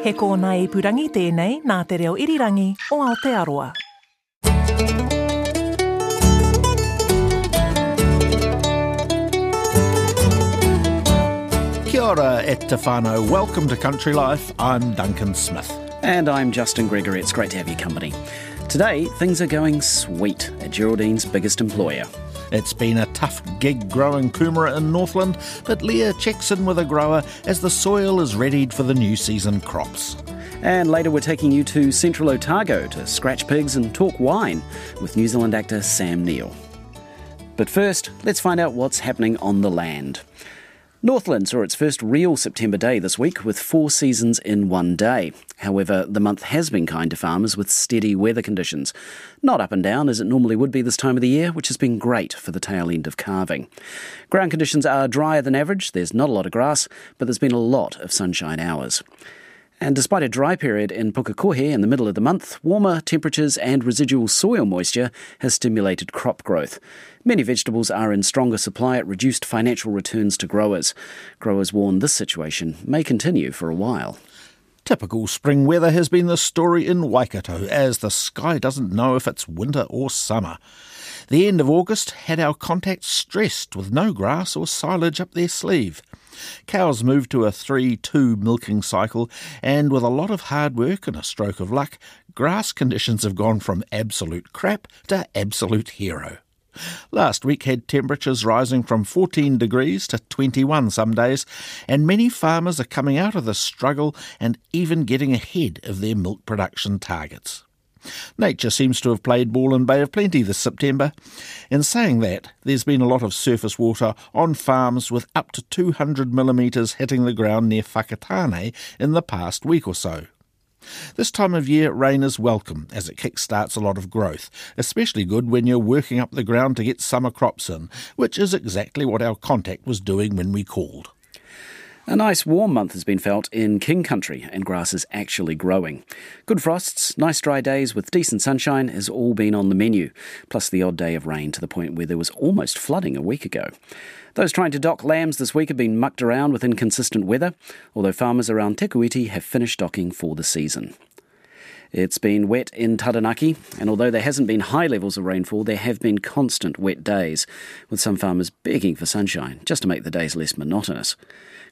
He kōna ipurangi tēnei nā te reo irirangi o Aotearoa. Kia ora e te whānau. Welcome to Country Life. I'm Duncan Smith. And I'm Justin Gregory. It's great to have your company. Today, things are going sweet at Geraldine's biggest employer. It's been a tough gig growing kumara in Northland, but Leah checks in with a grower as the soil is readied for the new season crops. And later, we're taking you to Central Otago to scratch pigs and talk wine with New Zealand actor Sam Neill. But first, let's find out what's happening on the land. Northland saw its first real September day this week with four seasons in one day. However, the month has been kind to farmers with steady weather conditions. Not up and down as it normally would be this time of the year, which has been great for the tail end of calving. Ground conditions are drier than average, there's not a lot of grass, but there's been a lot of sunshine hours. And despite a dry period in Pukekohe in the middle of the month, warmer temperatures and residual soil moisture has stimulated crop growth. Many vegetables are in stronger supply at reduced financial returns to growers. Growers warn this situation may continue for a while. Typical spring weather has been the story in Waikato, as the sky doesn't know if it's winter or summer. The end of August had our contacts stressed with no grass or silage up their sleeve. Cows moved to a 3 2 milking cycle, and with a lot of hard work and a stroke of luck, grass conditions have gone from absolute crap to absolute hero. Last week had temperatures rising from 14 degrees to 21 some days, and many farmers are coming out of the struggle and even getting ahead of their milk production targets. Nature seems to have played ball in Bay of Plenty this September. In saying that, there's been a lot of surface water on farms with up to 200 millimetres hitting the ground near Whakatane in the past week or so. This time of year, rain is welcome as it kick-starts a lot of growth, especially good when you're working up the ground to get summer crops in, which is exactly what our contact was doing when we called. A nice warm month has been felt in King Country, and grass is actually growing. Good frosts, nice dry days with decent sunshine has all been on the menu, plus the odd day of rain to the point where there was almost flooding a week ago. Those trying to dock lambs this week have been mucked around with inconsistent weather, although farmers around Te Kuiti have finished docking for the season. It's been wet in Taranaki, and although there hasn't been high levels of rainfall, there have been constant wet days, with some farmers begging for sunshine just to make the days less monotonous.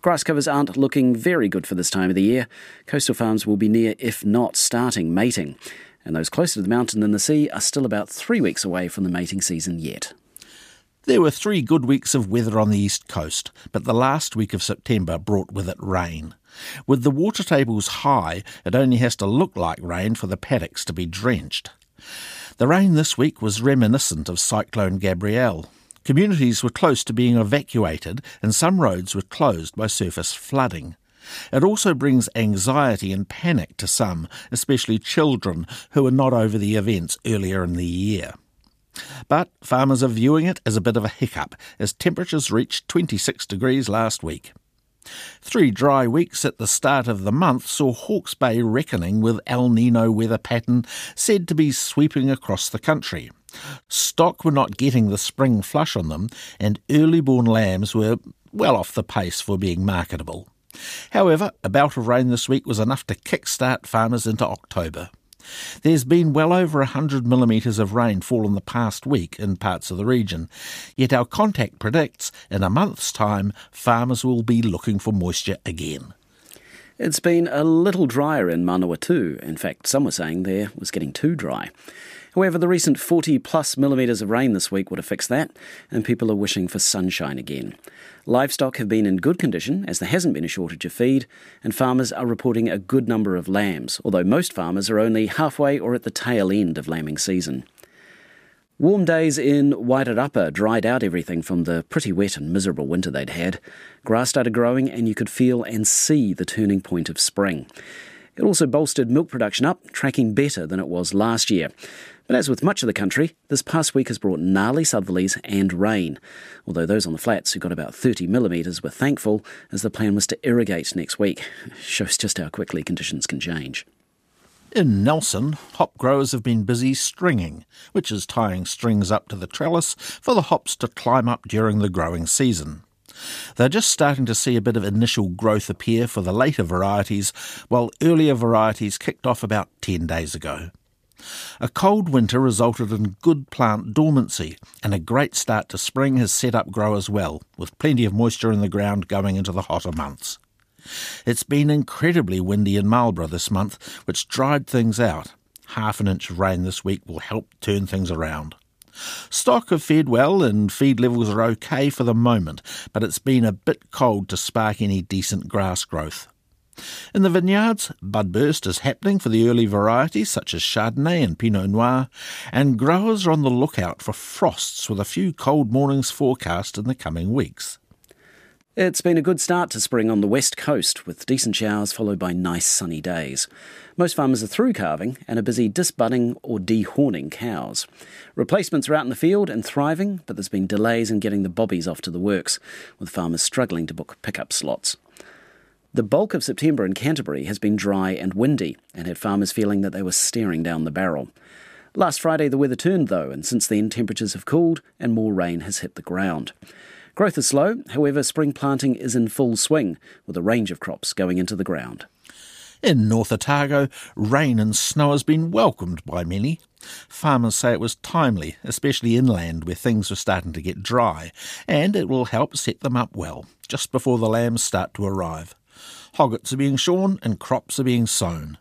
Grass covers aren't looking very good for this time of the year. Coastal farms will be near, if not starting, mating. And those closer to the mountain than the sea are still about three weeks away from the mating season yet. There were three good weeks of weather on the east coast, but the last week of September brought with it rain. With the water tables high, it only has to look like rain for the paddocks to be drenched. The rain this week was reminiscent of Cyclone Gabrielle. Communities were close to being evacuated, and some roads were closed by surface flooding. It also brings anxiety and panic to some, especially children who were not over the events earlier in the year. But farmers are viewing it as a bit of a hiccup, as temperatures reached 26 degrees last week. Three dry weeks at the start of the month saw Hawke's Bay reckoning with El Nino weather pattern said to be sweeping across the country. Stock were not getting the spring flush on them, and early born lambs were well off the pace for being marketable. However, a bout of rain this week was enough to kick-start farmers into October. There's been well over 100 millimetres of rain fall in the past week in parts of the region, yet our contact predicts in a month's time farmers will be looking for moisture again. It's been a little drier in Manawatu. In fact, some were saying there was getting too dry. However, the recent 40 plus millimetres of rain this week would have fixed that, and people are wishing for sunshine again. Livestock have been in good condition, as there hasn't been a shortage of feed, and farmers are reporting a good number of lambs, although most farmers are only halfway or at the tail end of lambing season. Warm days in Wairarapa dried out everything from the pretty wet and miserable winter they'd had. Grass started growing, and you could feel and see the turning point of spring. It also bolstered milk production up, tracking better than it was last year. But as with much of the country, this past week has brought gnarly southerlies and rain. Although those on the flats who got about 30 millimetres were thankful, as the plan was to irrigate next week. Shows just how quickly conditions can change. In Nelson, hop growers have been busy stringing, which is tying strings up to the trellis for the hops to climb up during the growing season. They're just starting to see a bit of initial growth appear for the later varieties, while earlier varieties kicked off about 10 days ago. A cold winter resulted in good plant dormancy, and a great start to spring has set up growers well, with plenty of moisture in the ground going into the hotter months. It's been incredibly windy in Marlborough this month, which dried things out. Half an inch of rain this week will help turn things around. Stock have fed well and feed levels are okay for the moment, but it's been a bit cold to spark any decent grass growth. In the vineyards, budburst is happening for the early varieties such as Chardonnay and Pinot Noir, and growers are on the lookout for frosts with a few cold mornings forecast in the coming weeks. It's been a good start to spring on the west coast, with decent showers followed by nice sunny days. Most farmers are through calving and are busy disbudding or dehorning cows. Replacements are out in the field and thriving, but there's been delays in getting the bobbies off to the works, with farmers struggling to book pickup slots. The bulk of September in Canterbury has been dry and windy, and had farmers feeling that they were staring down the barrel. Last Friday, the weather turned though, and since then, temperatures have cooled and more rain has hit the ground. Growth is slow, however, spring planting is in full swing, with a range of crops going into the ground. In North Otago, rain and snow has been welcomed by many. Farmers say it was timely, especially inland where things were starting to get dry, and it will help set them up well, just before the lambs start to arrive. Hoggets are being shorn and crops are being sown.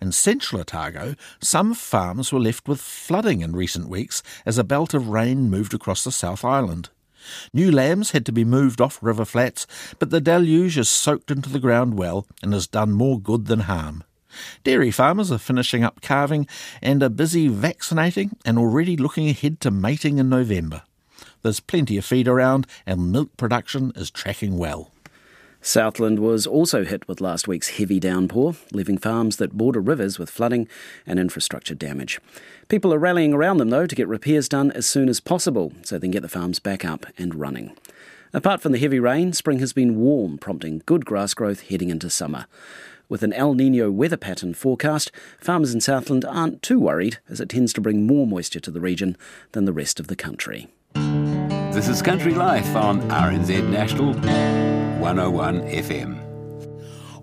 In central Otago, some farms were left with flooding in recent weeks as a belt of rain moved across the South Island. New lambs had to be moved off river flats, but the deluge has soaked into the ground well and has done more good than harm. Dairy farmers are finishing up calving and are busy vaccinating and already looking ahead to mating in November. There's plenty of feed around and milk production is tracking well. Southland was also hit with last week's heavy downpour, leaving farms that border rivers with flooding and infrastructure damage. People are rallying around them, though, to get repairs done as soon as possible so they can get the farms back up and running. Apart from the heavy rain, spring has been warm, prompting good grass growth heading into summer. With an El Nino weather pattern forecast, farmers in Southland aren't too worried, as it tends to bring more moisture to the region than the rest of the country. This is Country Life on RNZ National 101 FM.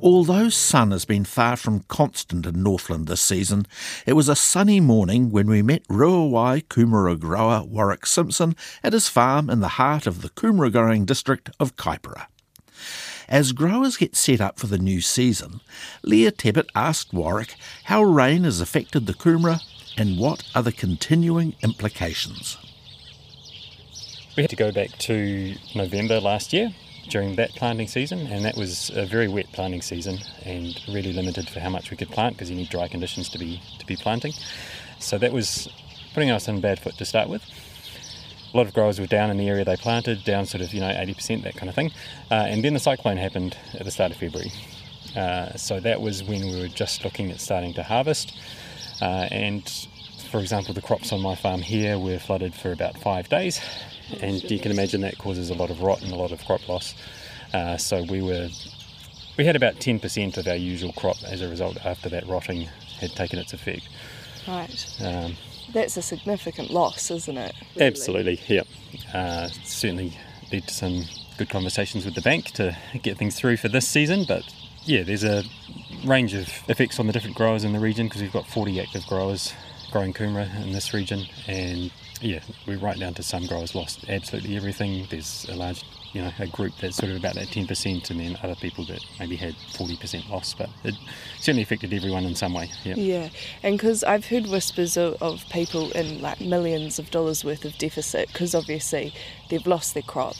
Although sun has been far from constant in Northland this season, it was a sunny morning when we met Ruawai Kumara grower Warwick Simpson at his farm in the heart of the Kumara growing district of Kaipara. As growers get set up for the new season, Leah Tebbutt asked Warwick how rain has affected the Kumara and what are the continuing implications. We had to go back to November last year during that planting season, and that was a very wet planting season and really limited for how much we could plant because you need dry conditions to be to be planting. So that was putting us in bad foot to start with. A lot of growers were down in the area they planted, down sort of you know 80% that kind of thing, uh, and then the cyclone happened at the start of February. Uh, so that was when we were just looking at starting to harvest, uh, and for example, the crops on my farm here were flooded for about five days, and you can imagine that causes a lot of rot and a lot of crop loss. Uh, so we were we had about 10% of our usual crop as a result after that rotting had taken its effect. Right. Um, That's a significant loss, isn't it? really? Absolutely, yeah. Uh, certainly led to some good conversations with the bank to get things through for this season, but yeah, there's a range of effects on the different growers in the region because we've got 40 active growers growing kumara in this region, and yeah, we're right down to some growers lost absolutely everything. There's a large, you know, a group that's sort of about that 10%, and then other people that maybe had 40% loss, but it certainly affected everyone in some way. Yeah. Yeah, and because I've heard whispers of, of people in like millions of dollars worth of deficit because obviously they've lost their crop.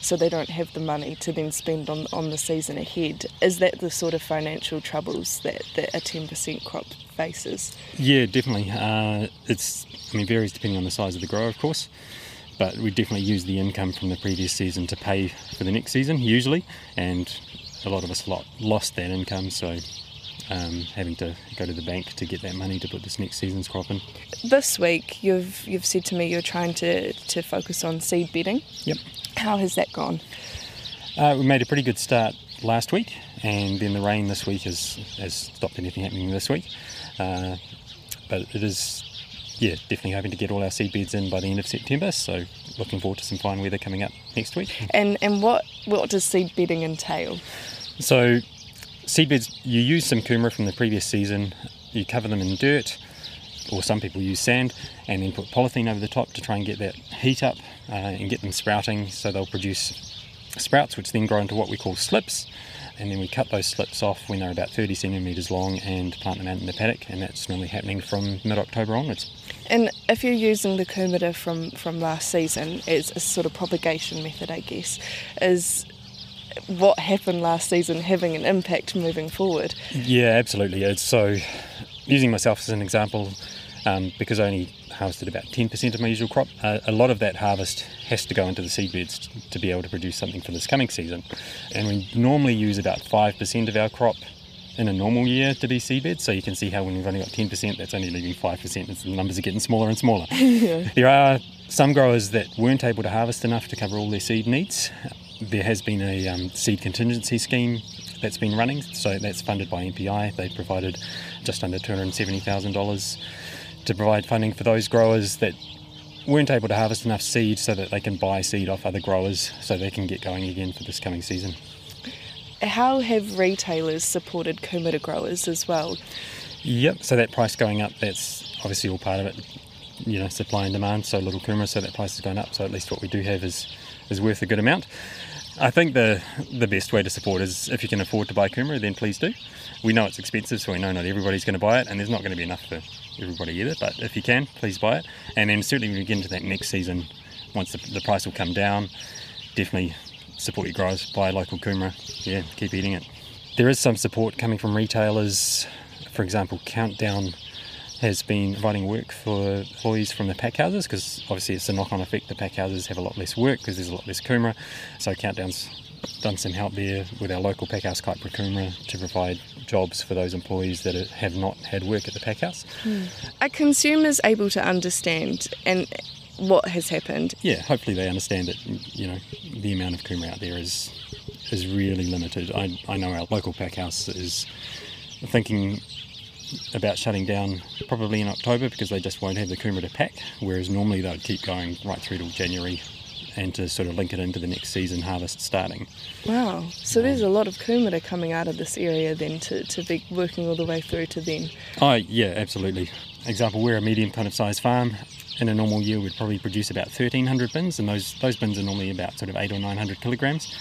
So they don't have the money to then spend on, on the season ahead. Is that the sort of financial troubles that, that a 10% crop faces? Yeah, definitely. Uh, it's I mean varies depending on the size of the grower, of course. But we definitely use the income from the previous season to pay for the next season, usually, and a lot of us lost that income, so um, having to go to the bank to get that money to put this next season's crop in. This week, you've you've said to me you're trying to, to focus on seed bedding. Yep. How has that gone? Uh, we made a pretty good start last week, and then the rain this week has, has stopped anything happening this week. Uh, but it is, yeah, definitely hoping to get all our seed beds in by the end of September. So looking forward to some fine weather coming up next week. And and what what does seed bedding entail? So seedbeds, you use some kumara from the previous season, you cover them in dirt, or some people use sand, and then put polythene over the top to try and get that heat up uh, and get them sprouting so they'll produce sprouts, which then grow into what we call slips. And then we cut those slips off when they're about 30 centimetres long and plant them out in the paddock, and that's normally happening from mid October onwards. And if you're using the kumara from, from last season as a sort of propagation method, I guess, is what happened last season having an impact moving forward. Yeah, absolutely. It's so using myself as an example, um, because I only harvested about 10% of my usual crop, uh, a lot of that harvest has to go into the seed beds to be able to produce something for this coming season. And we normally use about 5% of our crop in a normal year to be seed beds. So you can see how when we've only got 10%, that's only leaving 5%. As the numbers are getting smaller and smaller. yeah. There are some growers that weren't able to harvest enough to cover all their seed needs there has been a um, seed contingency scheme that's been running, so that's funded by MPI. They provided just under $270,000 to provide funding for those growers that weren't able to harvest enough seed so that they can buy seed off other growers so they can get going again for this coming season. How have retailers supported kumara growers as well? Yep, so that price going up, that's obviously all part of it. You know, supply and demand, so little kumara, so that price is going up. So at least what we do have is is worth a good amount. I think the the best way to support is if you can afford to buy kumara, then please do. We know it's expensive, so we know not everybody's going to buy it, and there's not going to be enough for everybody either. But if you can, please buy it. And then certainly when we get into that next season, once the, the price will come down, definitely support your growers, buy local kumara. Yeah, keep eating it. There is some support coming from retailers. For example, Countdown has been providing work for employees from the pack houses because obviously it's a knock on effect. The pack houses have a lot less work because there's a lot less kumara. So Countdown's done some help there with our local pack house Kaipara Kumara to provide jobs for those employees that have not had work at the pack house. Hmm. Are consumers able to understand and what has happened? Yeah, hopefully they understand that you know the amount of kumara out there is is really limited. I, I know our local pack house is thinking about shutting down probably in October because they just won't have the kumara to pack, whereas normally they would keep going right through till January and to sort of link it into the next season harvest starting. Wow, so there's a lot of kumara coming out of this area then to, to be working all the way through to then. Oh, yeah, absolutely. Example, we're a medium kind of size farm. In a normal year, we'd probably produce about 1,300 bins, and those, those bins are normally about sort of eight or 900 kilograms.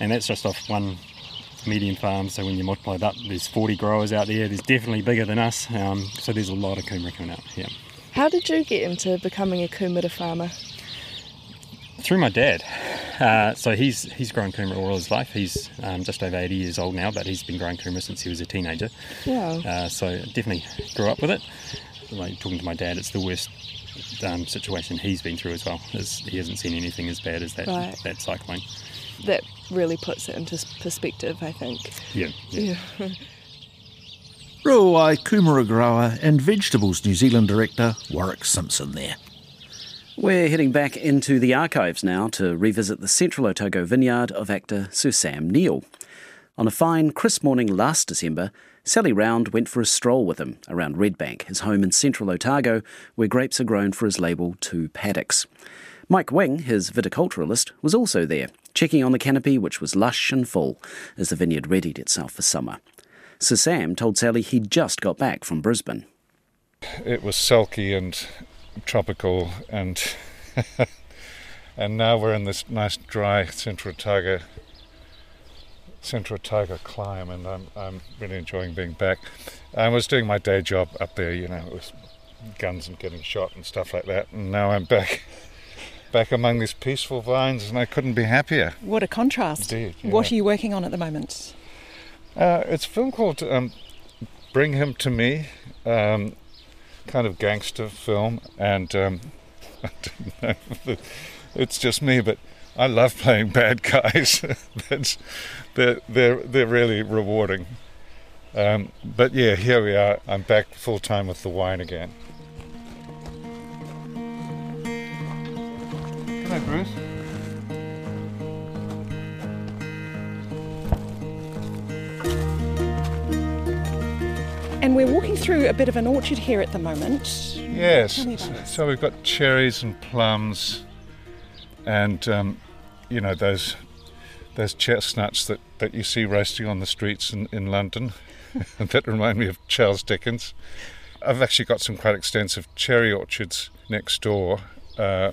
And that's just off one medium farm, so when you multiply that, there's 40 growers out there. There's definitely bigger than us, um, so there's a lot of kumara coming out. Yeah. How did you get into becoming a kumara farmer? Through my dad. Uh, so he's he's grown kumara all his life. He's um, just over 80 years old now, but he's been growing kumara since he was a teenager. Wow. Uh, so definitely grew up with it. Like talking to my dad, it's the worst um, situation he's been through as well. he hasn't seen anything as bad as that right. that cyclone that really puts it into perspective, I think. Yeah. Yeah. yeah. Ruawai Kumara grower and vegetables New Zealand director Warwick Simpson there. We're heading back into the archives now to revisit the central Otago vineyard of actor Sir Sam Neill. On a fine, crisp morning last December, Sally Round went for a stroll with him around Redbank, his home in central Otago, where grapes are grown for his label Two Paddocks. Mike Wing, his viticulturalist, was also there, checking on the canopy, which was lush and full as the vineyard readied itself for summer. Sir Sam told Sally he'd just got back from Brisbane. It was sulky and tropical, and and now we're in this nice dry Central Otago Central Otago climb, and I'm I'm really enjoying being back. I was doing my day job up there, you know, with guns and getting shot and stuff like that, and now I'm back back among these peaceful vines, and I couldn't be happier. What a contrast. Indeed, What are you working on at the moment? Uh, it's a film called um, Bring Him to Me, um, kind of gangster film, and um, I don't know, it's just me, but I love playing bad guys. That's they're they're they're really rewarding. Um, but yeah, here we are. I'm back full time with the wine again. Hello, Bruce. And we're walking through a bit of an orchard here at the moment. Yes. Tell me about it. So we've got cherries and plums, and um, you know those those chestnuts that, that you see roasting on the streets in, in London. that remind me of Charles Dickens. I've actually got some quite extensive cherry orchards next door, uh,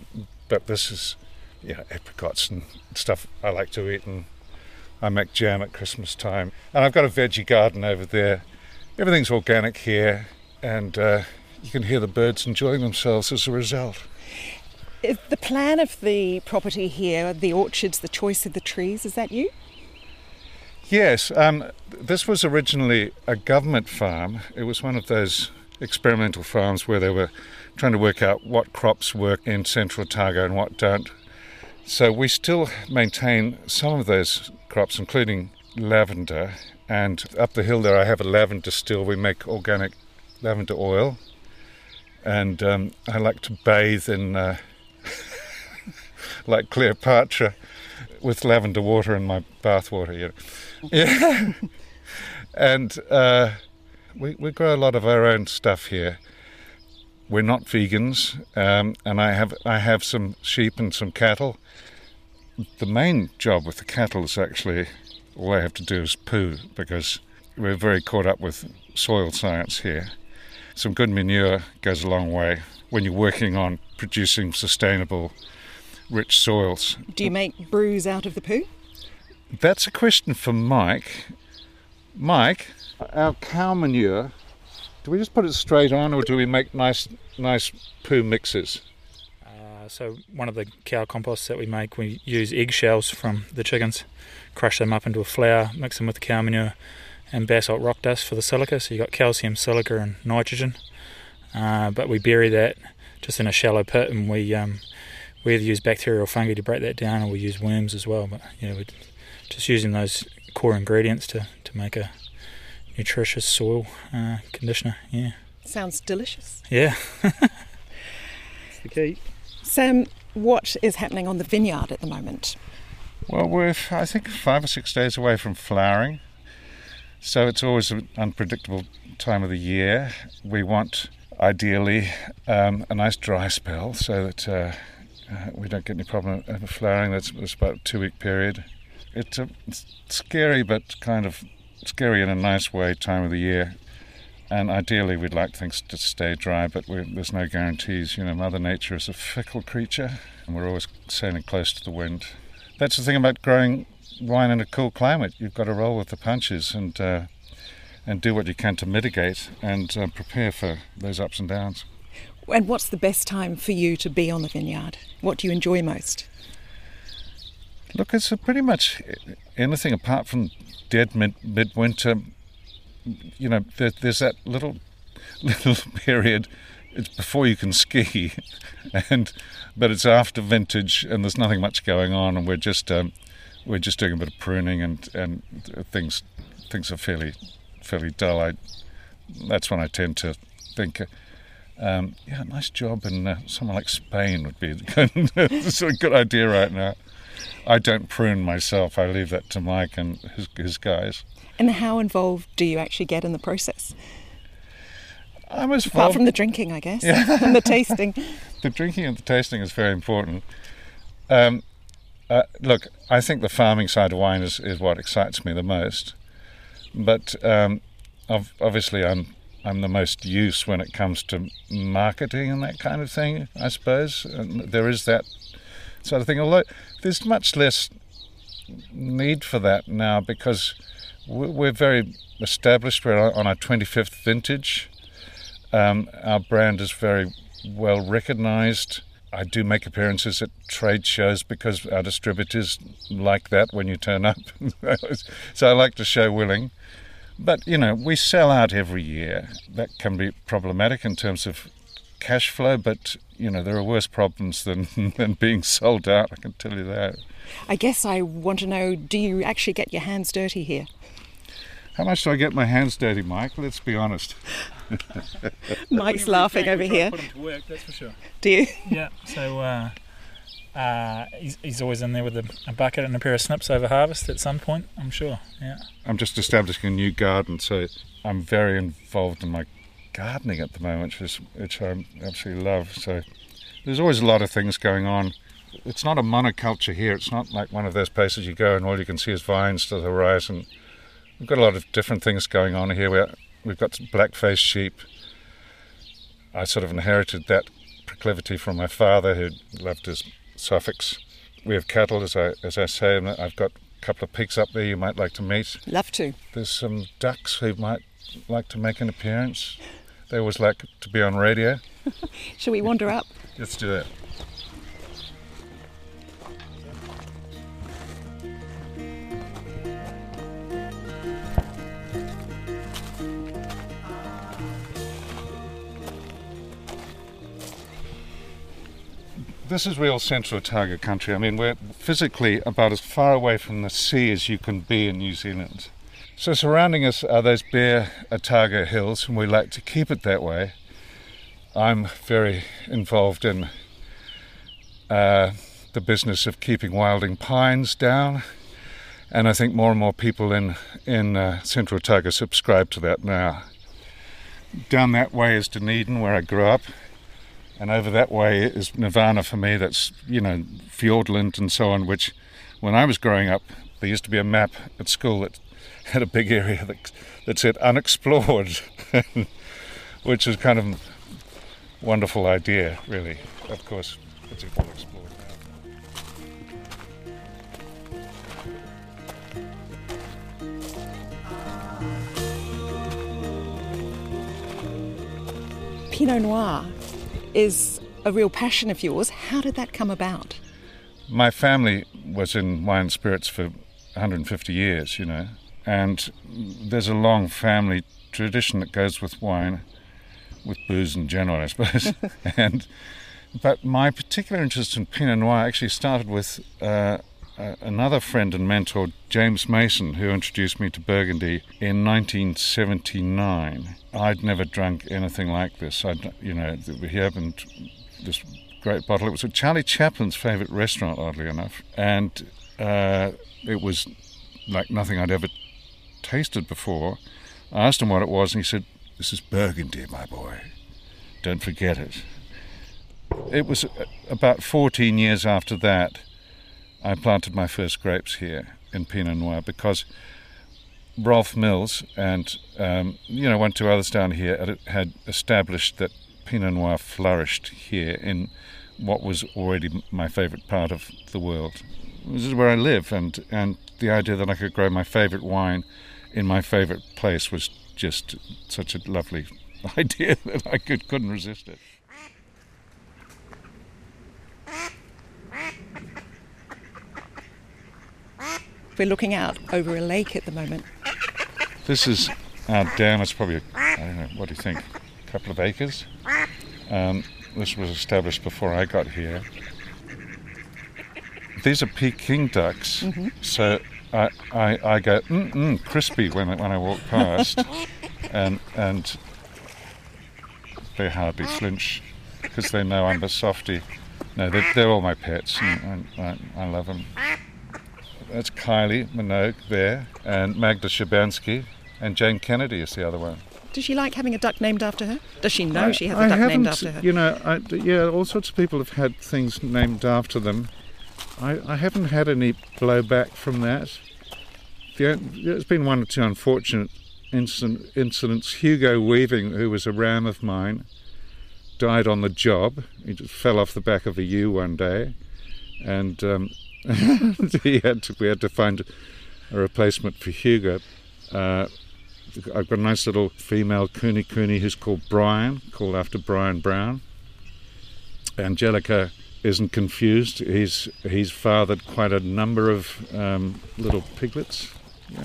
but this is yeah apricots and stuff I like to eat, and I make jam at Christmas time. And I've got a veggie garden over there. Everything's organic here, and uh, you can hear the birds enjoying themselves as a result. Is the plan of the property here, the orchards, the choice of the trees, is that you? Yes, um, this was originally a government farm. It was one of those experimental farms where they were trying to work out what crops work in central Otago and what don't. So we still maintain some of those crops, including lavender. And up the hill there, I have a lavender still. We make organic lavender oil. And um, I like to bathe in, uh, like Cleopatra, with lavender water in my bath water. Yeah. and uh, we, we grow a lot of our own stuff here. We're not vegans, um, and I have I have some sheep and some cattle. The main job with the cattle is actually all I have to do is poo because we're very caught up with soil science here. Some good manure goes a long way when you're working on producing sustainable, rich soils. Do you make brews out of the poo? That's a question for Mike. Mike, our cow manure, do we just put it straight on or do we make nice nice poo mixes? Uh, so one of the cow composts that we make, we use eggshells from the chickens, crush them up into a flour, mix them with the cow manure, and basalt rock dust for the silica. So you've got calcium, silica, and nitrogen. Uh, but we bury that just in a shallow pit, and we um, we either use bacterial fungi to break that down, or we use worms as well. But yeah, we're just using those core ingredients to, to make a nutritious soil uh, conditioner. Yeah, Sounds delicious. yeah. the key. Sam, what is happening on the vineyard at the moment? Well, we're, I think, five or six days away from flowering. So it's always an unpredictable time of the year. We want, ideally, um, a nice dry spell so that uh, uh, we don't get any problem with flowering. That's, that's about a two week period. It's a it's scary, but kind of scary in a nice way time of the year. And ideally, we'd like things to stay dry, but there's no guarantees. You know, Mother Nature is a fickle creature, and we're always sailing close to the wind. That's the thing about growing wine in a cool climate. You've got to roll with the punches and uh, and do what you can to mitigate and uh, prepare for those ups and downs. And what's the best time for you to be on the vineyard? What do you enjoy most? Look, it's a pretty much anything apart from dead mid midwinter. You know, there, there's that little little period. It's before you can ski, and but it's after vintage, and there's nothing much going on, and we're just um, we're just doing a bit of pruning, and and things things are fairly fairly dull. I that's when I tend to think. Um, yeah, a nice job in uh, somewhere like Spain would be a good idea right now. I don't prune myself. I leave that to Mike and his, his guys. And how involved do you actually get in the process? I'm as Apart from the drinking, I guess, Yeah. and the tasting. the drinking and the tasting is very important. Um, uh, look, I think the farming side of wine is, is what excites me the most. But um, ov- obviously, I'm I'm the most use when it comes to marketing and that kind of thing. I suppose and there is that sort of thing. Although there's much less need for that now because we- we're very established. We're on our 25th vintage. Um, our brand is very well recognized. I do make appearances at trade shows because our distributors like that when you turn up. so I like to show willing. But, you know, we sell out every year. That can be problematic in terms of cash flow, but, you know, there are worse problems than, than being sold out, I can tell you that. I guess I want to know do you actually get your hands dirty here? How much do I get my hands dirty, Mike? Let's be honest. Mike's laughing over here. Put him to work, that's for sure. Do you? Yeah. So uh, uh, he's, he's always in there with a, a bucket and a pair of snips over harvest at some point. I'm sure. Yeah. I'm just establishing a new garden, so I'm very involved in my gardening at the moment, which, is, which I absolutely love. So there's always a lot of things going on. It's not a monoculture here. It's not like one of those places you go and all you can see is vines to the horizon. We've got a lot of different things going on here. We're, we've got black-faced sheep. I sort of inherited that proclivity from my father, who loved his Suffolks. We have cattle, as I as I say, and I've got a couple of pigs up there you might like to meet. Love to. There's some ducks who might like to make an appearance. They always like to be on radio. Shall we wander up? Let's do that. This is real Central Otago country. I mean, we're physically about as far away from the sea as you can be in New Zealand. So, surrounding us are those bare Otago hills, and we like to keep it that way. I'm very involved in uh, the business of keeping wilding pines down, and I think more and more people in in uh, Central Otago subscribe to that now. Down that way is Dunedin, where I grew up, and over that way is Nirvana for me. That's you know Fiordland and so on. Which, when I was growing up, there used to be a map at school that had a big area that that said unexplored, which is kind of wonderful idea, really. Of course, it's all explored now. Pinot Noir is a real passion of yours. How did that come about? My family was in wine and spirits for 150 years, you know, and there's a long family tradition that goes with wine, with booze in general, I suppose. and but my particular interest in Pinot Noir actually started with uh, uh, another friend and mentor, James Mason, who introduced me to Burgundy in 1979. I'd never drunk anything like this. I'd, you know, he opened this great bottle. It was at Charlie Chaplin's favourite restaurant, oddly enough, and uh, it was like nothing I'd ever tasted before. I asked him what it was, and he said, "This is Burgundy, my boy. Don't forget it." It was uh, about 14 years after that I planted my first grapes here in Pinot Noir because Rolfe Mills and um, you know one two others down here had, established that Pinot Noir flourished here in what was already my favourite part of the world. This is where I live, and and the idea that I could grow my favourite wine in my favourite place was just such a lovely idea that I could couldn't resist it. We're looking out over a lake at the moment. This is our dam. It's probably, I don't know, what do you think? A couple of acres. Um, this was established before I got here. These are Peking ducks, Mm-hmm. so I, I, I go mm mm crispy when I, when I walk past, and and they hardly flinch because they know I'm a softie. No, they're, they're all my pets, and I, I, I love them. That's Kylie Minogue there, and Magda Szubanski, and Jane Kennedy is the other one. Does she like having a duck named after her? Does she know I- she has I a duck named after her? You know, I, yeah, all sorts of people have had things named after them. I, I haven't had any blowback from that. The, there's been one or two unfortunate incident, incidents. Hugo Weaving, who was a ram of mine, died on the job. He just fell off the back of a ewe one day, and um, he had to, we had to find a replacement for Hugo. Uh, I've got a nice little female kunekune who's called Brian, called after Bryan Brown. Angelica isn't confused. He's he's fathered quite a number of um, little piglets. Yeah.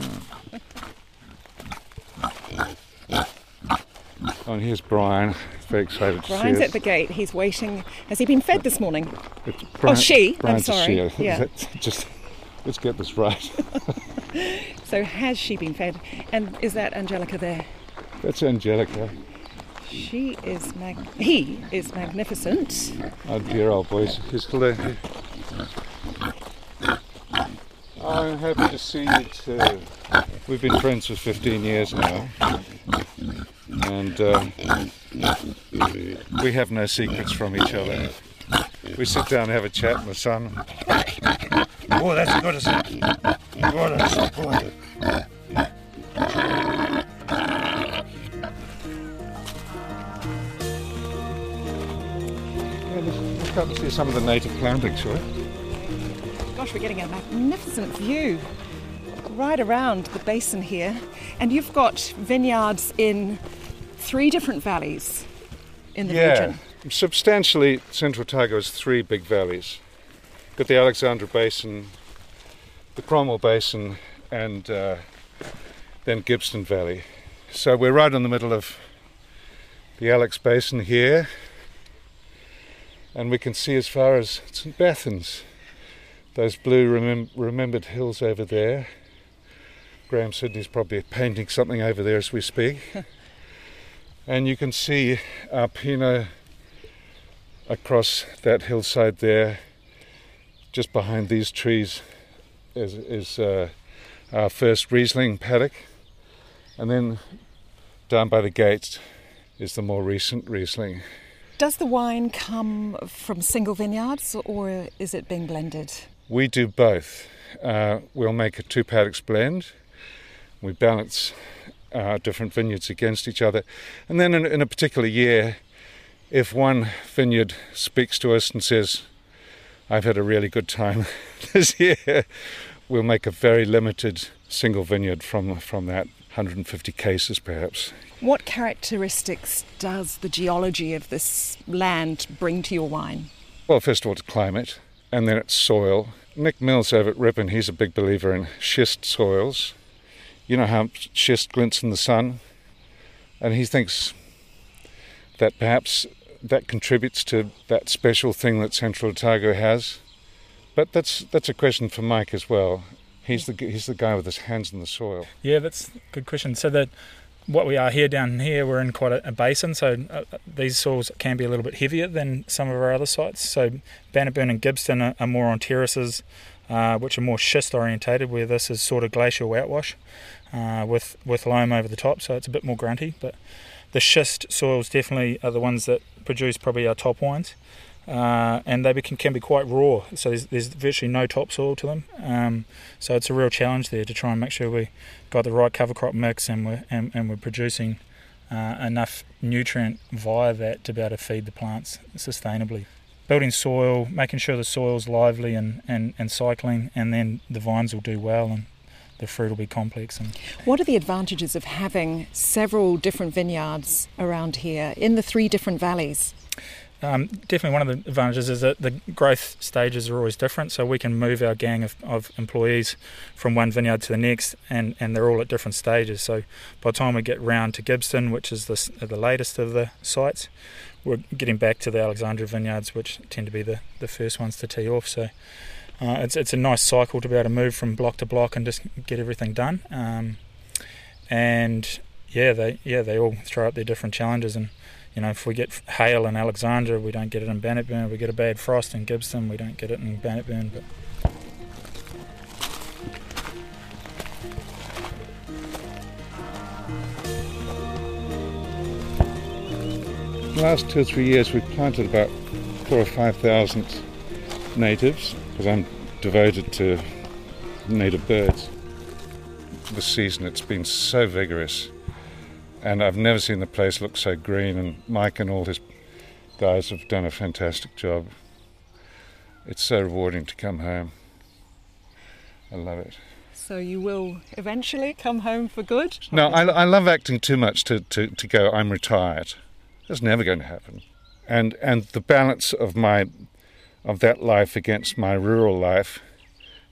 Oh, and here's Brian. Very excited to Brian's at the gate. He's waiting. Has he been fed this morning? It's oh, she. Brian's I'm sorry. she. Yeah. Just let's get this right. So has she been fed? And is that Angelica there? That's Angelica. She is mag. He is magnificent. Oh dear old boys. He's hello. I'm happy to see you too. We've been friends for 15 years now. And uh, we have no secrets from each other. We sit down and have a chat in the sun. Oh, that's good as it. That's so let's go and see some of the native plantings, shall we? Gosh, we're getting a magnificent view right around the basin here. And you've got vineyards in three different valleys in the yeah, region. substantially, Central Otago has three big valleys. Got the Alexandra Basin, the Cromwell Basin, and uh, then Gibbston Valley. So we're right in the middle of the Alex Basin here, and we can see as far as St Bathans, those blue remem- remembered hills over there. Grahame Sidney's probably painting something over there as we speak. and you can see our Pinot across that hillside there, just behind these trees, is, is uh, our first Riesling paddock. And then down by the gate is the more recent Riesling. Does the wine come from single vineyards or is it being blended? We do both. Uh, we'll make a two paddocks blend. We balance uh, different vineyards against each other. And then in, in a particular year, if one vineyard speaks to us and says, I've had a really good time this year, we'll make a very limited single vineyard from, from that 150 cases perhaps. What characteristics does the geology of this land bring to your wine? Well, first of all, it's climate, and then it's soil. Nick Mills over at Rippon, he's a big believer in schist soils. You know how schist glints in the sun? And he thinks that perhaps that contributes to that special thing that Central Otago has. But that's that's a question for Mike as well. He's the he's the guy with his hands in the soil. Yeah, that's a good question. So that what we are here down here, we're in quite a, a basin, so uh, these soils can be a little bit heavier than some of our other sites. So Bannockburn and Gibbston are, are more on terraces, uh, which are more schist orientated, where this is sort of glacial outwash uh, with with loam over the top, so it's a bit more grunty. But the schist soils definitely are the ones that produce probably our top wines. Uh, and they can, can be quite raw, so there's, there's virtually no topsoil to them. Um, so it's a real challenge there to try and make sure we got the right cover crop mix and we're and, and we're producing uh, enough nutrient via that to be able to feed the plants sustainably. Building soil, making sure the soil's lively and, and, and cycling, and then the vines will do well and the fruit will be complex. And What are the advantages of having several different vineyards around here in the three different valleys? Um, definitely one of the advantages is that the growth stages are always different, so we can move our gang of, of employees from one vineyard to the next, and, and they're all at different stages. So by the time we get round to Gibbston, which is the, the latest of the sites, we're getting back to the Alexandra vineyards, which tend to be the, the first ones to tee off. So uh, it's, it's a nice cycle to be able to move from block to block and just get everything done. Um, and yeah, they yeah they all throw up their different challenges and you know, if we get hail in Alexandra, we don't get it in Bannockburn. If we get a bad frost in Gibbston, we don't get it in Bannockburn. But The last two or three years, we've planted about four or five thousand natives because I'm devoted to native birds. This season, it's been so vigorous, and I've never seen the place look so green. And Mike and all his guys have done a fantastic job. It's so rewarding to come home. I love it. So you will eventually come home for good? No, I, I love acting too much to, to, to go, I'm retired. That's never going to happen. And, and the balance of my, of that life against my rural life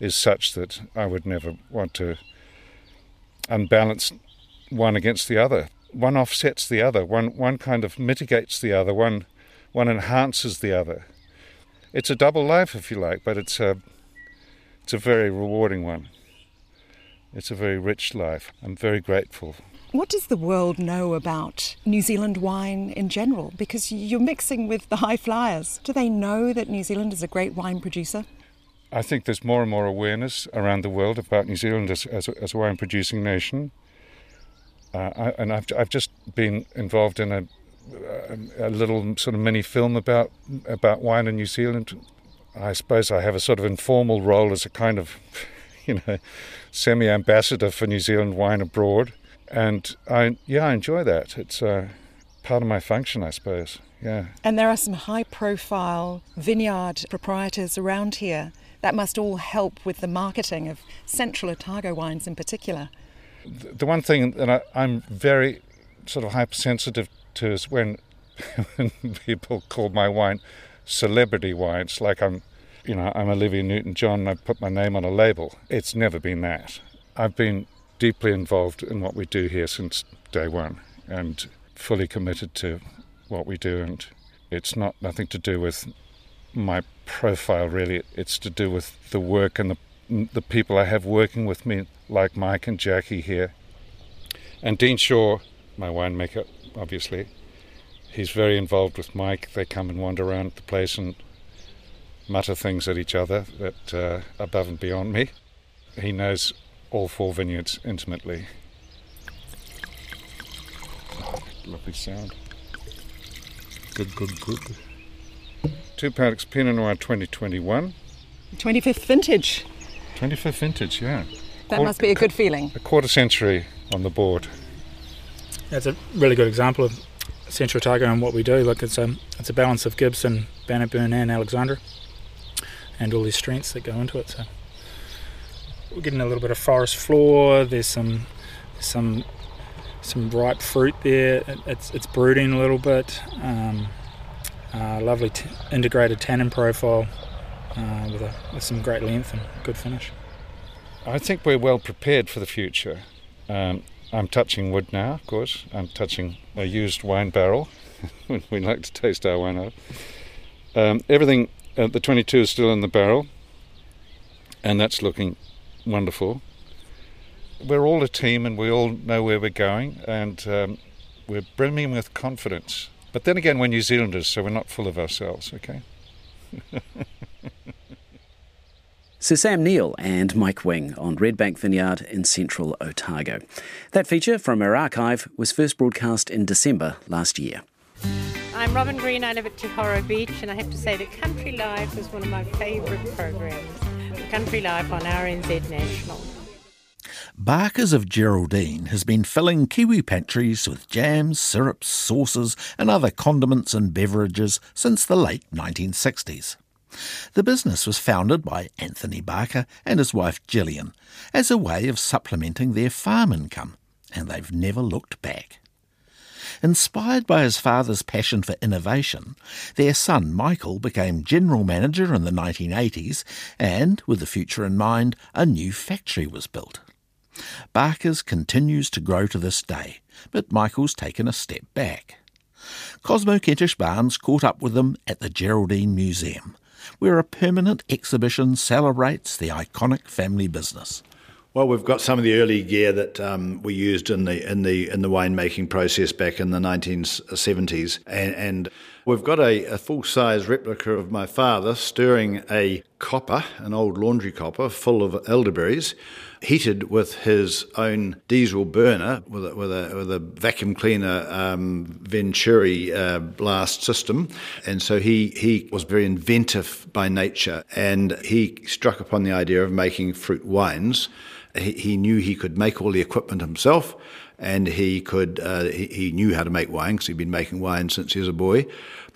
is such that I would never want to unbalance one against the other. One offsets the other. One one kind of mitigates the other. One one enhances the other. It's a double life, if you like, but it's a it's a very rewarding one. It's a very rich life. I'm very grateful. What does the world know about New Zealand wine in general? Because you're mixing with the high flyers. Do they know that New Zealand is a great wine producer? I think there's more and more awareness around the world about New Zealand as, as, a, as a wine producing nation. Uh, I, and I've, I've just been involved in a, a, a, little sort of mini film about about wine in New Zealand. I suppose I have a sort of informal role as a kind of, you know, semi ambassador for New Zealand wine abroad. And I, yeah, I enjoy that. It's uh, part of my function, I suppose. Yeah. And there are some high profile vineyard proprietors around here that must all help with the marketing of Central Otago wines in particular. The one thing that I, am very sort of hypersensitive to is when, people call my wine celebrity wines, like I'm, you know, I'm Olivia Newton-John and I put my name on a label. It's never been that. I've been deeply involved in what we do here since day one and fully committed to what we do and it's not nothing to do with my profile really. It's to do with the work and the the people I have working with me, like Mike and Jackie here, and Dean Shaw, my winemaker, obviously. He's very involved with Mike. They come and wander around the place and mutter things at each other that uh, above and beyond me. He knows all four vineyards intimately. Lovely sound. Good, good, good. Two Paddocks Pinot Noir 2021. 25th vintage. 25th vintage, yeah. That must be a good feeling. A quarter century on the board. That's a really good example of Central Otago and what we do. Look, it's a it's a balance of Gibbston, Bannockburn, and Alexandra, and all these strengths that go into it. So we're getting a little bit of forest floor. There's some some some ripe fruit there. It, it's it's brooding a little bit. Um, uh, lovely t- integrated tannin profile uh, with, a, with some great length and good finish. I think we're well prepared for the future. Um, I'm touching wood now, of course. I'm touching a used wine barrel. we like to taste our wine out. Um, everything, uh, the 22 is still in the barrel, and that's looking wonderful. We're all a team and we all know where we're going, and um, we're brimming with confidence but then again, we're New Zealanders, so we're not full of ourselves, okay? Sir Sam Neill and Mike Wing on Redbank Vineyard in central Otago. That feature from our archive was first broadcast in December last year. I'm Robin Green, I live at Te Horo Beach, and I have to say that Country Life is one of my favourite programs. Country Life on RNZ National. Barker's of Geraldine has been filling Kiwi pantries with jams, syrups, sauces, and other condiments and beverages since the late 1960s. The business was founded by Anthony Barker and his wife Gillian as a way of supplementing their farm income, and they've never looked back. Inspired by his father's passion for innovation, their son Michael became general manager in the 1980s, and, with the future in mind, a new factory was built. Barker's continues to grow to this day, but Michael's taken a step back. Cosmo Kentish Barnes caught up with them at the Geraldine Museum, where a permanent exhibition celebrates the iconic family business. Well, we've got some of the early gear that um, we used in the in the in the winemaking process back in the 1970s, and, and we've got a, a full size replica of my father stirring a copper, an old laundry copper, full of elderberries heated with his own diesel burner with a, with a, with a vacuum cleaner um, Venturi uh, blast system. And so he, he was very inventive by nature and he struck upon the idea of making fruit wines. He, he knew he could make all the equipment himself and he could uh, he, he, knew how to make wine because he'd been making wine since he was a boy.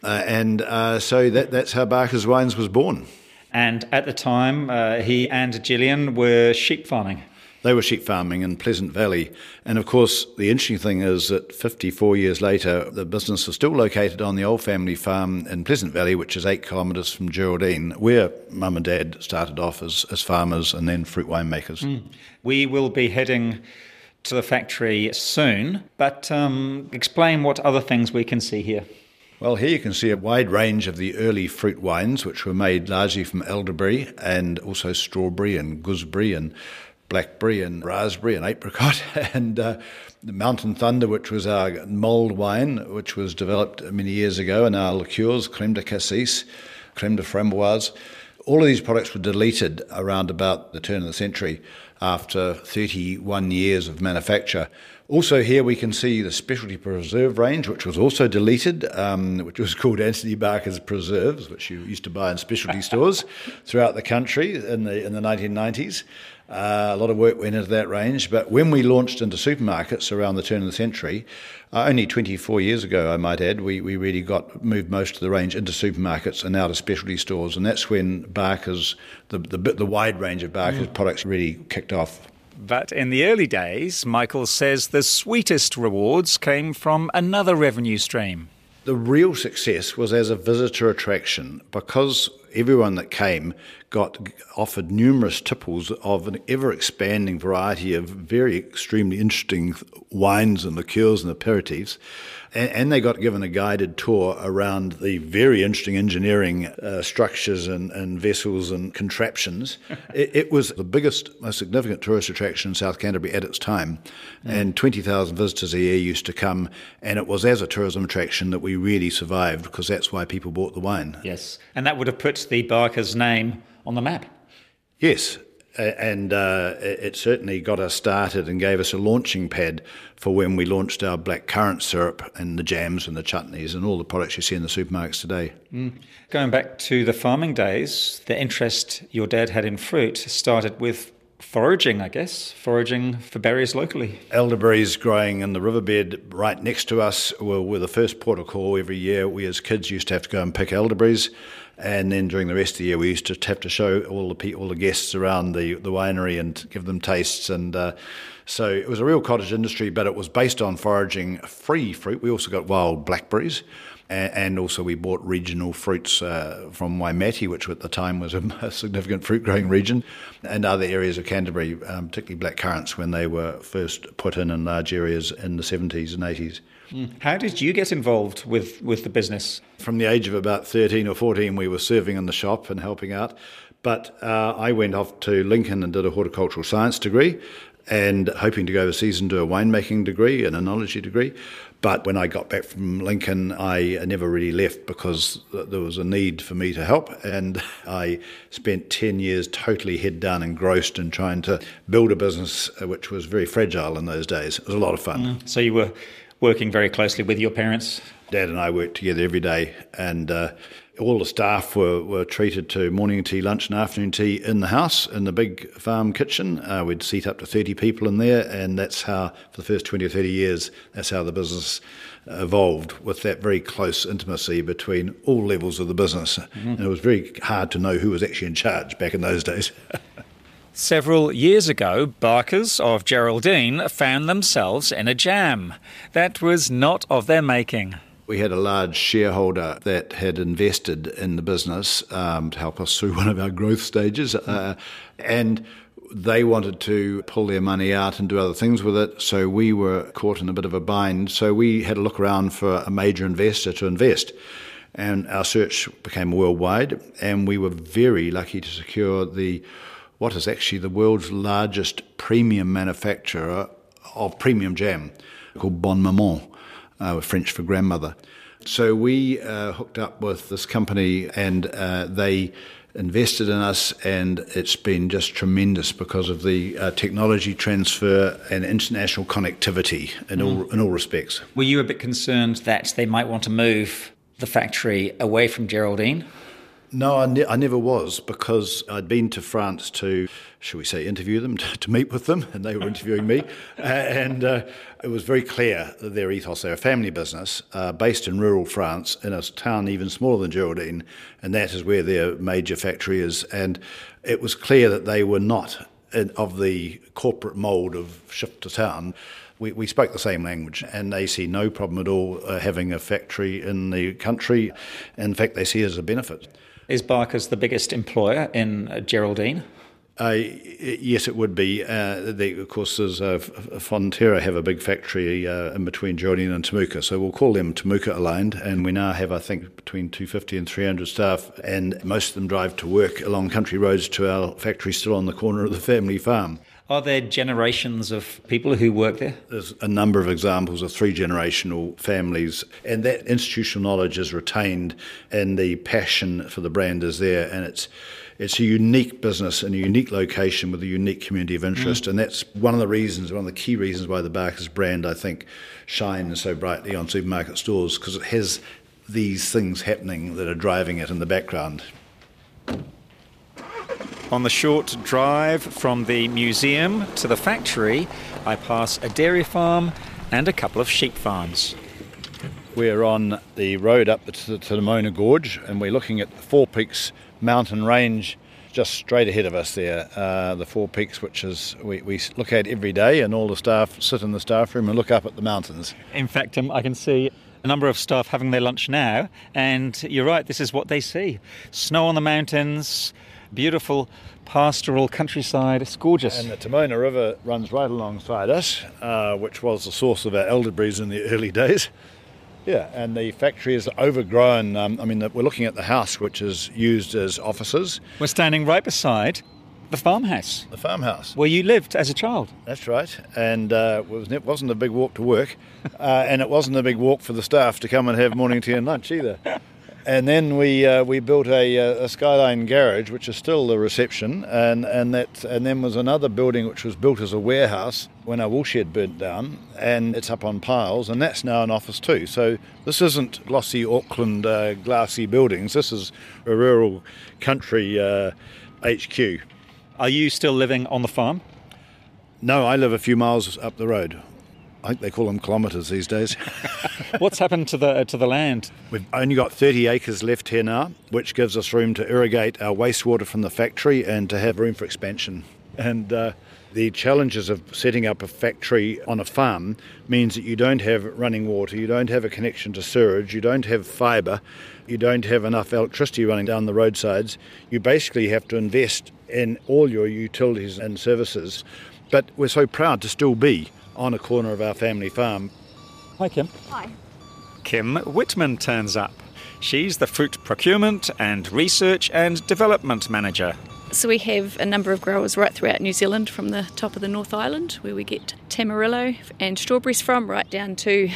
Uh, and uh, so that, that's how Barker's Wines was born. And at the time, uh, he and Gillian were sheep farming. They were sheep farming in Pleasant Valley. And of course, the interesting thing is that 54 years later, the business is still located on the old family farm in Pleasant Valley, which is eight kilometres from Geraldine, where mum and dad started off as, as farmers and then fruit winemakers. Mm. We will be heading to the factory soon, but um, explain what other things we can see here. Well, here you can see a wide range of the early fruit wines, which were made largely from elderberry and also strawberry and gooseberry and blackberry and raspberry and apricot, and uh, the Mountain Thunder, which was our mulled wine, which was developed many years ago, and our liqueurs, creme de cassis, creme de framboise. All of these products were deleted around about the turn of the century after 31 years of manufacture. Also, here we can see the specialty preserve range, which was also deleted, um, which was called Anthony Barker's Preserves, which you used to buy in specialty stores throughout the country in the in the 1990s. Uh, a lot of work went into that range, but when we launched into supermarkets around the turn of the century, uh, only 24 years ago, I might add, we, we really got moved most of the range into supermarkets and out of specialty stores, and that's when Barker's the the, the wide range of Barker's mm. products really kicked off. But in the early days, Michael says the sweetest rewards came from another revenue stream. The real success was as a visitor attraction because everyone that came got offered numerous tipples of an ever expanding variety of very extremely interesting wines and liqueurs and aperitifs and, and, they got given a guided tour around the very interesting engineering uh, structures and, and, vessels and contraptions. it, it, was the biggest, most significant tourist attraction in South Canterbury at its time, mm. and 20,000 visitors a year used to come, and it was as a tourism attraction that we really survived because that's why people bought the wine. Yes, and that would have put the Barker's name on the map. Yes, and uh, it certainly got us started and gave us a launching pad for when we launched our black currant syrup and the jams and the chutneys and all the products you see in the supermarkets today. Mm. Going back to the farming days, the interest your dad had in fruit started with foraging, I guess, foraging for berries locally. Elderberries growing in the riverbed right next to us were, were the first port of call every year. We as kids used to have to go and pick elderberries. And then during the rest of the year, we used to have to show all the people, all the guests around the, the winery and give them tastes. And uh, so it was a real cottage industry, but it was based on foraging free fruit. We also got wild blackberries. And also, we bought regional fruits uh, from Waimate, which at the time was a significant fruit growing region, and other areas of Canterbury, um, particularly black currants, when they were first put in in large areas in the 70s and 80s. Mm. How did you get involved with, with the business? From the age of about 13 or 14, we were serving in the shop and helping out. But uh, I went off to Lincoln and did a horticultural science degree and hoping to go overseas and do a winemaking degree and enology degree. But when I got back from Lincoln, I never really left because there was a need for me to help. And I spent 10 years totally head down engrossed in trying to build a business uh, which was very fragile in those days. It was a lot of fun. Mm. So you were working very closely with your parents? Dad and I worked together every day, and uh, all the staff were, were treated to morning tea, lunch, and afternoon tea in the house, in the big farm kitchen. Uh, we'd seat up to 30 people in there, and that's how, for the first 20 or 30 years, that's how the business evolved with that very close intimacy between all levels of the business. Mm-hmm. And it was very hard to know who was actually in charge back in those days. Several years ago, Barkers of Geraldine found themselves in a jam. That was not of their making. We had a large shareholder that had invested in the business um, to help us through one of our growth stages. Uh, and they wanted to pull their money out and do other things with it, so we were caught in a bit of a bind. So we had to look around for a major investor to invest. And our search became worldwide, and we were very lucky to secure the what is actually the world's largest premium manufacturer of premium jam called Bonne Maman, uh, French for grandmother. So we uh, hooked up with this company and uh, they invested in us, and it's been just tremendous because of the uh, technology transfer and international connectivity in, mm. all, in all respects. Were you a bit concerned that they might want to move the factory away from Geraldine? No, I, ne- I, never was because I'd been to France to, shall we say, interview them, to, to meet with them, and they were interviewing me. Uh, and uh, it was very clear that their ethos, they're a family business uh, based in rural France in a town even smaller than Geraldine, and that is where their major factory is. And it was clear that they were not in- of the corporate mould of shift to town, we, we spoke the same language and they see no problem at all uh, having a factory in the country. In fact, they see it as a benefit. Is Barker's the biggest employer in uh, Geraldine? Uh, yes, it would be. Uh, the, of course, there's uh, Fonterra have a big factory uh, in between Geraldine and Temuka, so we'll call them Temuka aligned. And we now have, I think, between 250 and 300 staff, and most of them drive to work along country roads to our factory still on the corner of the family farm. Are there generations of people who work there? There's a number of examples of three generational families, and that institutional knowledge is retained, and the passion for the brand is there, and it's it's a unique business in a unique location with a unique community of interest, Mm. and that's one of the reasons, one of the key reasons why the Barker's brand, I think, shines so brightly on supermarket stores because it has these things happening that are driving it in the background. On the short drive from the museum to the factory, I pass a dairy farm and a couple of sheep farms. We're on the road up to the, to Te Moana Gorge, and we're looking at the Four Peaks mountain range just straight ahead of us there. Uh, the Four Peaks, which is we, we look at every day, and all the staff sit in the staff room and look up at the mountains. In fact, um, I can see a number of staff having their lunch now, and you're right, this is what they see snow on the mountains, beautiful pastoral countryside. It's gorgeous. And the Te Moana River runs right alongside us, uh, which was the source of our elderberries in the early days. Yeah, and the factory is overgrown. Um, I mean, we're looking at the house, which is used as offices. We're standing right beside the farmhouse. The farmhouse. Where you lived as a child. That's right. And uh, it was- it wasn't a big walk to work, uh, and it wasn't a big walk for the staff to come and have morning tea and lunch either. And then we uh, we built a, uh, a skyline garage, which is still the reception, and and that and then was another building which was built as a warehouse when our woolshed burnt down, and it's up on piles, and that's now an office too. So this isn't glossy Auckland uh, glassy buildings. This is a rural country uh, HQ. Are you still living on the farm? No, I live a few miles up the road. I think they call them kilometres these days. What's happened to the to the land? We've only got 30 acres left here now, which gives us room to irrigate our wastewater from the factory and to have room for expansion. And uh, the challenges of setting up a factory on a farm means that you don't have running water, you don't have a connection to sewage, you don't have fibre, you don't have enough electricity running down the roadsides. You basically have to invest in all your utilities and services. But we're so proud to still be on a corner of our family farm. Hi, Kim. Hi. Kim Whitman turns up. She's the fruit procurement and research and development manager. So we have a number of growers right throughout New Zealand from the top of the North Island where we get tamarillo and strawberries from right down to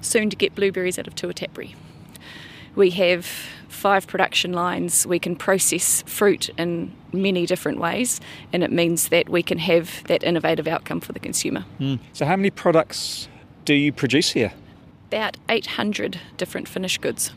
soon to get blueberries out of Tuatapere. We have five production lines. We can process fruit in many different ways and it means that we can have that innovative outcome for the consumer. So, how many products do you produce here? About 800 different finished goods.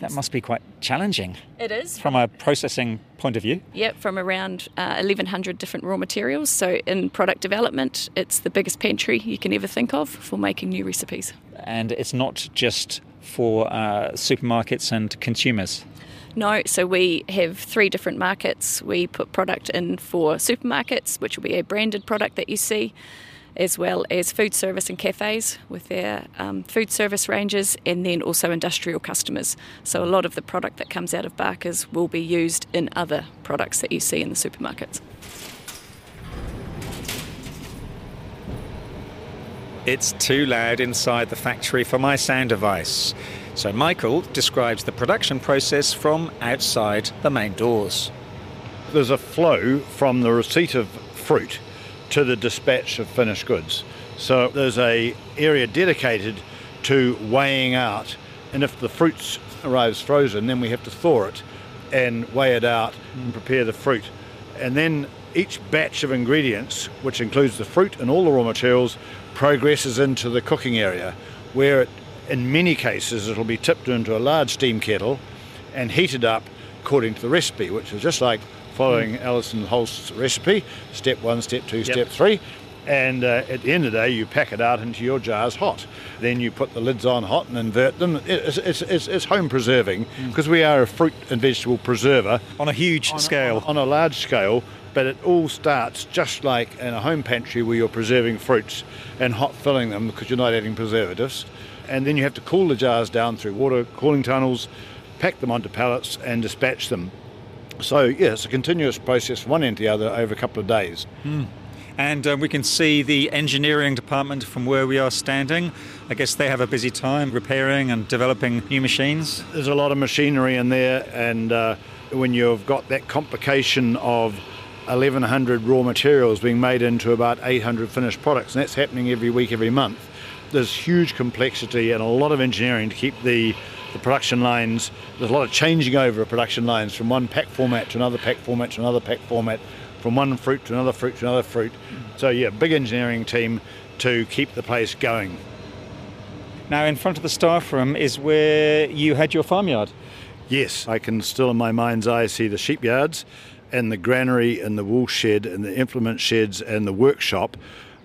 That must be quite challenging It is. from a processing point of view. Yep, from around uh, 1,100 different raw materials. So, in product development, it's the biggest pantry you can ever think of for making new recipes. And it's not just for uh, supermarkets and consumers. No, so we have three different markets. We put product in for supermarkets, which will be a branded product that you see, as well as food service and cafes with their um, food service ranges, and then also industrial customers. So a lot of the product that comes out of Barker's will be used in other products that you see in the supermarkets. It's too loud inside the factory for my sound device. So Michael describes the production process from outside the main doors. There's a flow from the receipt of fruit to the dispatch of finished goods. So there's a area dedicated to weighing out, and if the fruit arrives frozen, then we have to thaw it and weigh it out and prepare the fruit. And then each batch of ingredients, which includes the fruit and all the raw materials, progresses into the cooking area, where it, in many cases it'll be tipped into a large steam kettle and heated up according to the recipe, which is just like following Alison Holst's recipe step one, step two, step three. And uh, at the end of the day, you pack it out into your jars hot. Then you put the lids on hot and invert them. It's, it's, it's, it's home preserving because we are a fruit and vegetable preserver. On a huge on, scale. On, on a large scale, but it all starts just like in a home pantry where you're preserving fruits and hot filling them because you're not adding preservatives. And then you have to cool the jars down through water cooling tunnels, pack them onto pallets, and dispatch them. So, yeah, it's a continuous process from one end to the other over a couple of days. Mm. And uh, we can see the engineering department from where we are standing. I guess they have a busy time repairing and developing new machines. There's a lot of machinery in there, and uh, when you've got that complication of 1,100 raw materials being made into about 800 finished products, and that's happening every week, every month. There's huge complexity and a lot of engineering to keep the, the production lines. There's a lot of changing over of production lines from one pack format to another pack format to another pack format, from one fruit to another fruit to another fruit. So, yeah, big engineering team to keep the place going. Now, in front of the staff room is where you had your farmyard. Yes, I can still in my mind's eye see the sheep yards and the granary and the wool shed and the implement sheds and the workshop,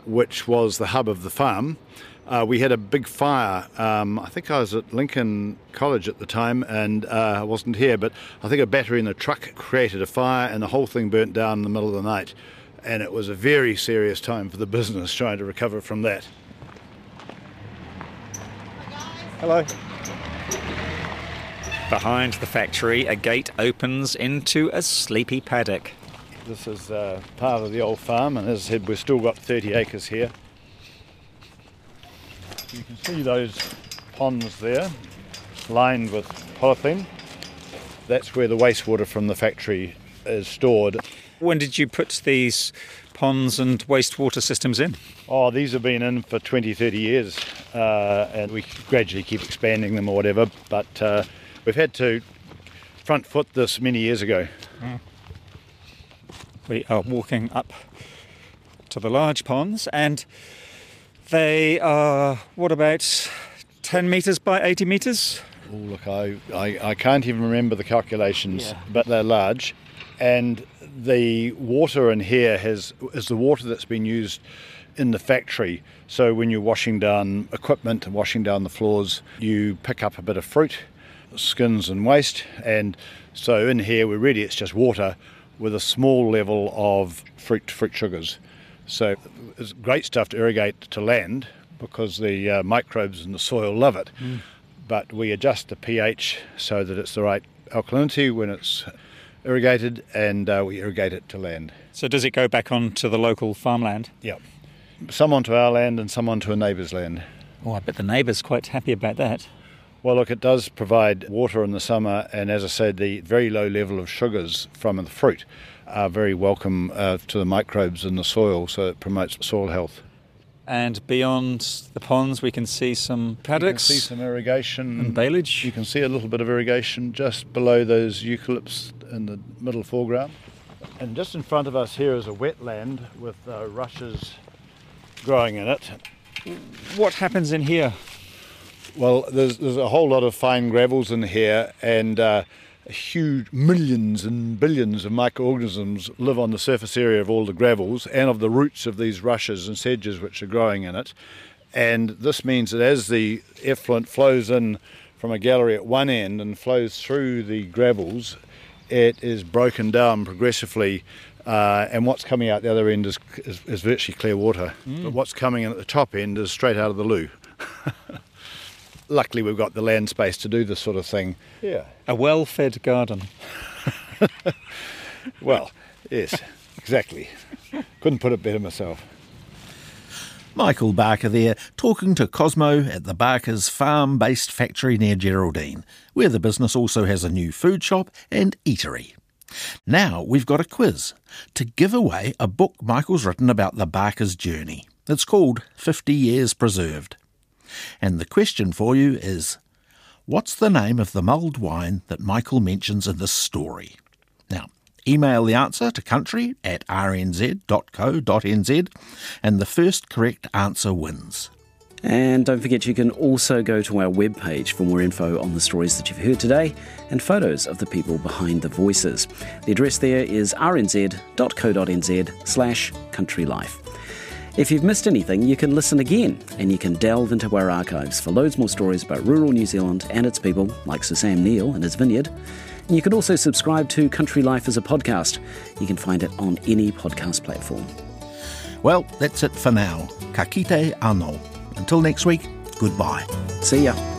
which was the hub of the farm. Uh, we had a big fire. Um, I think I was at Lincoln College at the time and uh, I wasn't here, but I think a battery in the truck created a fire and the whole thing burnt down in the middle of the night. And it was a very serious time for the business trying to recover from that. Hello. Behind the factory, a gate opens into a sleepy paddock. This is uh, part of the old farm, and as I said, we've still got 30 acres here. You can see those ponds there, lined with polythene. That's where the wastewater from the factory is stored. When did you put these ponds and wastewater systems in? Oh, these have been in for 20, 30 years, uh, and we gradually keep expanding them or whatever. But uh, we've had to front foot this many years ago. Mm. We are walking up to the large ponds, and they are what about 10 metres by 80 metres? Oh, look, I, I, I, can't even remember the calculations, yeah. but they're large. And the water in here has is the water that's been used in the factory. So when you're washing down equipment and washing down the floors, you pick up a bit of fruit, skins and waste. And so in here, we really it's just water with a small level of fruit fruit sugars. So it's great stuff to irrigate to land because the uh, microbes in the soil love it. Mm. But we adjust the pH so that it's the right alkalinity when it's irrigated and uh, we irrigate it to land. So does it go back onto the local farmland? Yeah. Some onto our land and some onto a neighbour's land. Oh, I bet the neighbour's quite happy about that. Well, look, it does provide water in the summer, and as I said, the very low level of sugars from the fruit are very welcome uh, to the microbes in the soil, so it promotes soil health. And beyond the ponds, we can see some paddocks. You can see some irrigation and baleage. You can see a little bit of irrigation just below those eucalypts in the middle foreground. And just in front of us here is a wetland with uh, rushes growing in it. What happens in here? Well, there's, there's a whole lot of fine gravels in here, and uh, huge millions and billions of microorganisms live on the surface area of all the gravels and of the roots of these rushes and sedges which are growing in it. And this means that as the effluent flows in from a gallery at one end and flows through the gravels, it is broken down progressively. Uh, and what's coming out the other end is, is, is virtually clear water. Mm. But what's coming in at the top end is straight out of the loo. Luckily, we've got the land space to do this sort of thing. Yeah. A well fed garden. well, yes, exactly. Couldn't put it better myself. Michael Barker there, talking to Cosmo at the Barker's farm based factory near Geraldine, where the business also has a new food shop and eatery. Now we've got a quiz to give away a book Michael's written about the Barker's journey. It's called 50 Years Preserved. And the question for you is What's the name of the mulled wine that Michael mentions in this story? Now, email the answer to country at rnz.co.nz and the first correct answer wins. And don't forget you can also go to our webpage for more info on the stories that you've heard today and photos of the people behind the voices. The address there is rnz.co.nz slash countrylife. If you've missed anything, you can listen again and you can delve into our archives for loads more stories about rural New Zealand and its people, like Sir Sam Neill and his vineyard. And you can also subscribe to Country Life as a podcast. You can find it on any podcast platform. Well, that's it for now. Ka kite anō. Until next week, goodbye. See ya.